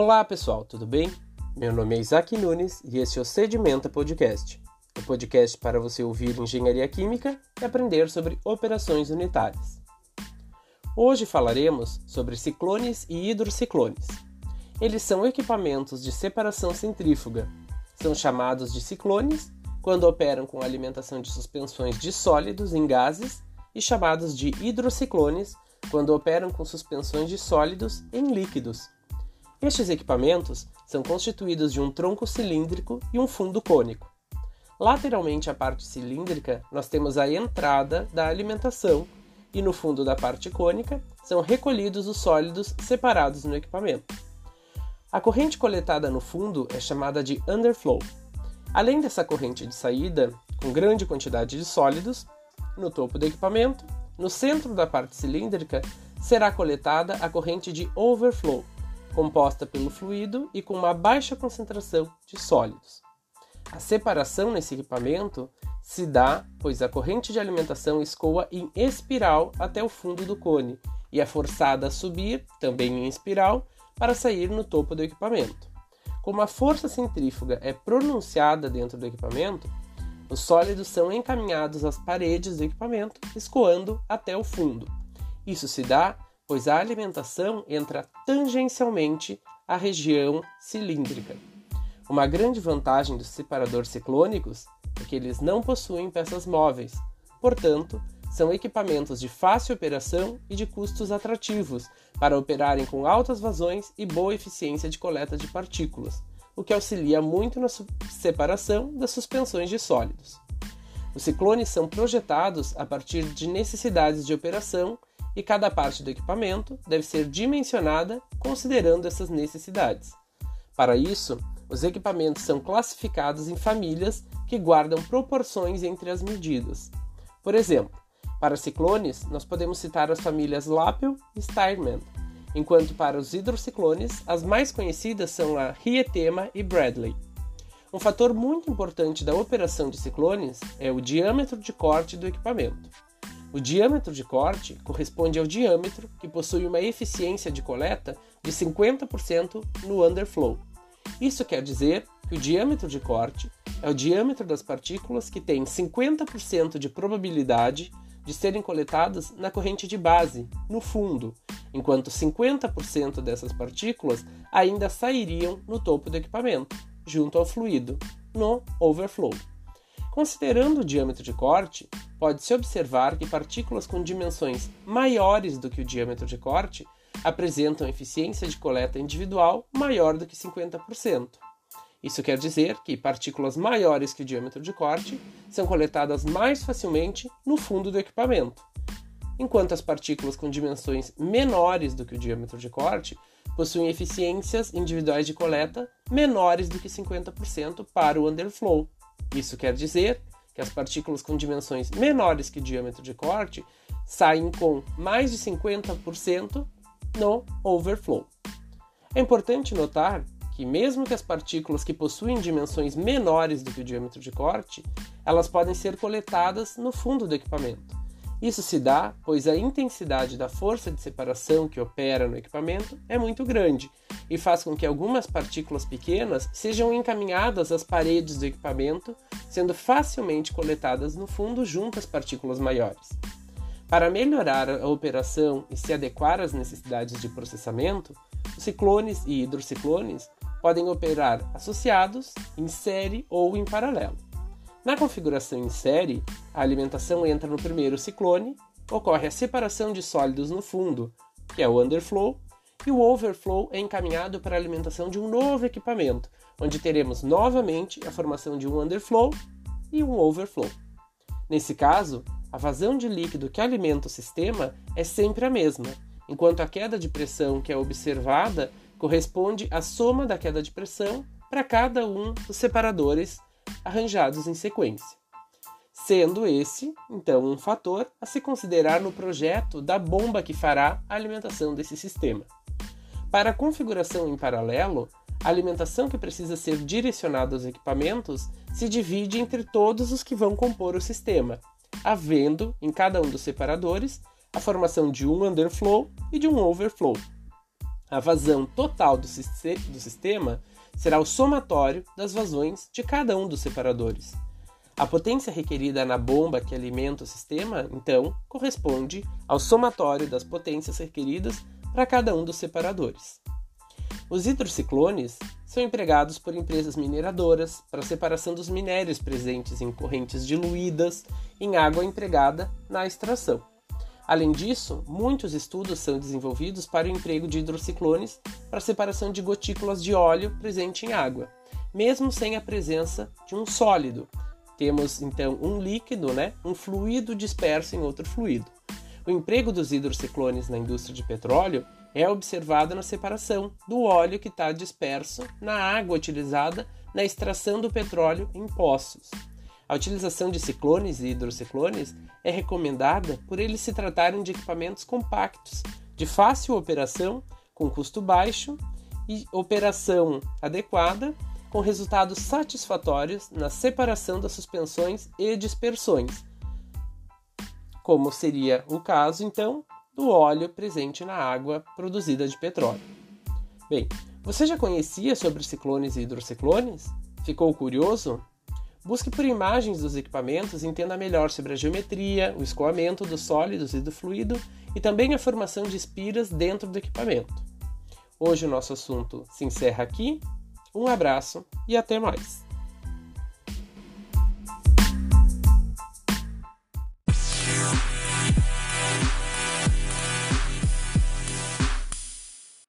Olá pessoal, tudo bem? Meu nome é Isaac Nunes e esse é o Sedimenta Podcast, o um podcast para você ouvir engenharia química e aprender sobre operações unitárias. Hoje falaremos sobre ciclones e hidrociclones. Eles são equipamentos de separação centrífuga. São chamados de ciclones quando operam com alimentação de suspensões de sólidos em gases e chamados de hidrociclones quando operam com suspensões de sólidos em líquidos. Estes equipamentos são constituídos de um tronco cilíndrico e um fundo cônico. Lateralmente à parte cilíndrica, nós temos a entrada da alimentação e no fundo da parte cônica são recolhidos os sólidos separados no equipamento. A corrente coletada no fundo é chamada de underflow. Além dessa corrente de saída, com grande quantidade de sólidos, no topo do equipamento, no centro da parte cilíndrica, será coletada a corrente de overflow, composta pelo fluido e com uma baixa concentração de sólidos. A separação nesse equipamento se dá pois a corrente de alimentação escoa em espiral até o fundo do cone e é forçada a subir, também em espiral, para sair no topo do equipamento. Como a força centrífuga é pronunciada dentro do equipamento, os sólidos são encaminhados às paredes do equipamento, escoando até o fundo. Isso se dá pois a alimentação entra tangencialmente à região cilíndrica. Uma grande vantagem dos separadores ciclônicos é que eles não possuem peças móveis, portanto, são equipamentos de fácil operação e de custos atrativos para operarem com altas vazões e boa eficiência de coleta de partículas, o que auxilia muito na separação das suspensões de sólidos. Os ciclones são projetados a partir de necessidades de operação e cada parte do equipamento deve ser dimensionada considerando essas necessidades. Para isso, os equipamentos são classificados em famílias que guardam proporções entre as medidas. Por exemplo, para ciclones, nós podemos citar as famílias Lappel e Stearman, enquanto para os hidrociclones, as mais conhecidas são a Rietema e Bradley. Um fator muito importante da operação de ciclones é o diâmetro de corte do equipamento. O diâmetro de corte corresponde ao diâmetro que possui uma eficiência de coleta de 50% no underflow. Isso quer dizer que o diâmetro de corte é o diâmetro das partículas que tem 50% de probabilidade de serem coletadas na corrente de base, no fundo, enquanto 50% dessas partículas ainda sairiam no topo do equipamento, junto ao fluido, no overflow. Considerando o diâmetro de corte, pode-se observar que partículas com dimensões maiores do que o diâmetro de corte apresentam eficiência de coleta individual maior do que 50%. Isso quer dizer que partículas maiores que o diâmetro de corte são coletadas mais facilmente no fundo do equipamento, enquanto as partículas com dimensões menores do que o diâmetro de corte possuem eficiências individuais de coleta menores do que 50% para o underflow. Isso quer dizer que as partículas com dimensões menores que o diâmetro de corte saem com mais de 50% no overflow. É importante notar que mesmo que as partículas que possuem dimensões menores do que o diâmetro de corte, elas podem ser coletadas no fundo do equipamento. Isso se dá pois a intensidade da força de separação que opera no equipamento é muito grande e faz com que algumas partículas pequenas sejam encaminhadas às paredes do equipamento, sendo facilmente coletadas no fundo junto às partículas maiores. Para melhorar a operação e se adequar às necessidades de processamento, os ciclones e hidrociclones podem operar associados, em série ou em paralelo. Na configuração em série, a alimentação entra no primeiro ciclone, ocorre a separação de sólidos no fundo, que é o underflow, e o overflow é encaminhado para a alimentação de um novo equipamento, onde teremos novamente a formação de um underflow e um overflow. Nesse caso, a vazão de líquido que alimenta o sistema é sempre a mesma, enquanto a queda de pressão que é observada corresponde à soma da queda de pressão para cada um dos separadores arranjados em sequência, sendo esse, então, um fator a se considerar no projeto da bomba que fará a alimentação desse sistema. Para a configuração em paralelo, a alimentação que precisa ser direcionada aos equipamentos se divide entre todos os que vão compor o sistema, havendo, em cada um dos separadores, a formação de um underflow e de um overflow. A vazão total do, do sistema será o somatório das vazões de cada um dos separadores. A potência requerida na bomba que alimenta o sistema, então, corresponde ao somatório das potências requeridas para cada um dos separadores. Os hidrociclones são empregados por empresas mineradoras para separação dos minérios presentes em correntes diluídas em água empregada na extração. Além disso, muitos estudos são desenvolvidos para o emprego de hidrociclones para separação de gotículas de óleo presente em água, mesmo sem a presença de um sólido. Temos então um líquido, né, um fluido disperso em outro fluido. O emprego dos hidrociclones na indústria de petróleo é observado na separação do óleo que está disperso na água utilizada na extração do petróleo em poços. A utilização de ciclones e hidrociclones é recomendada por eles se tratarem de equipamentos compactos, de fácil operação, com custo baixo e operação adequada, com resultados satisfatórios na separação das suspensões e dispersões, como seria o caso então do óleo presente na água produzida de petróleo. Bem, você já conhecia sobre ciclones e hidrociclones? Ficou curioso? Busque por imagens dos equipamentos e entenda melhor sobre a geometria, o escoamento dos sólidos e do fluido e também a formação de espiras dentro do equipamento. Hoje o nosso assunto se encerra aqui. Um abraço e até mais!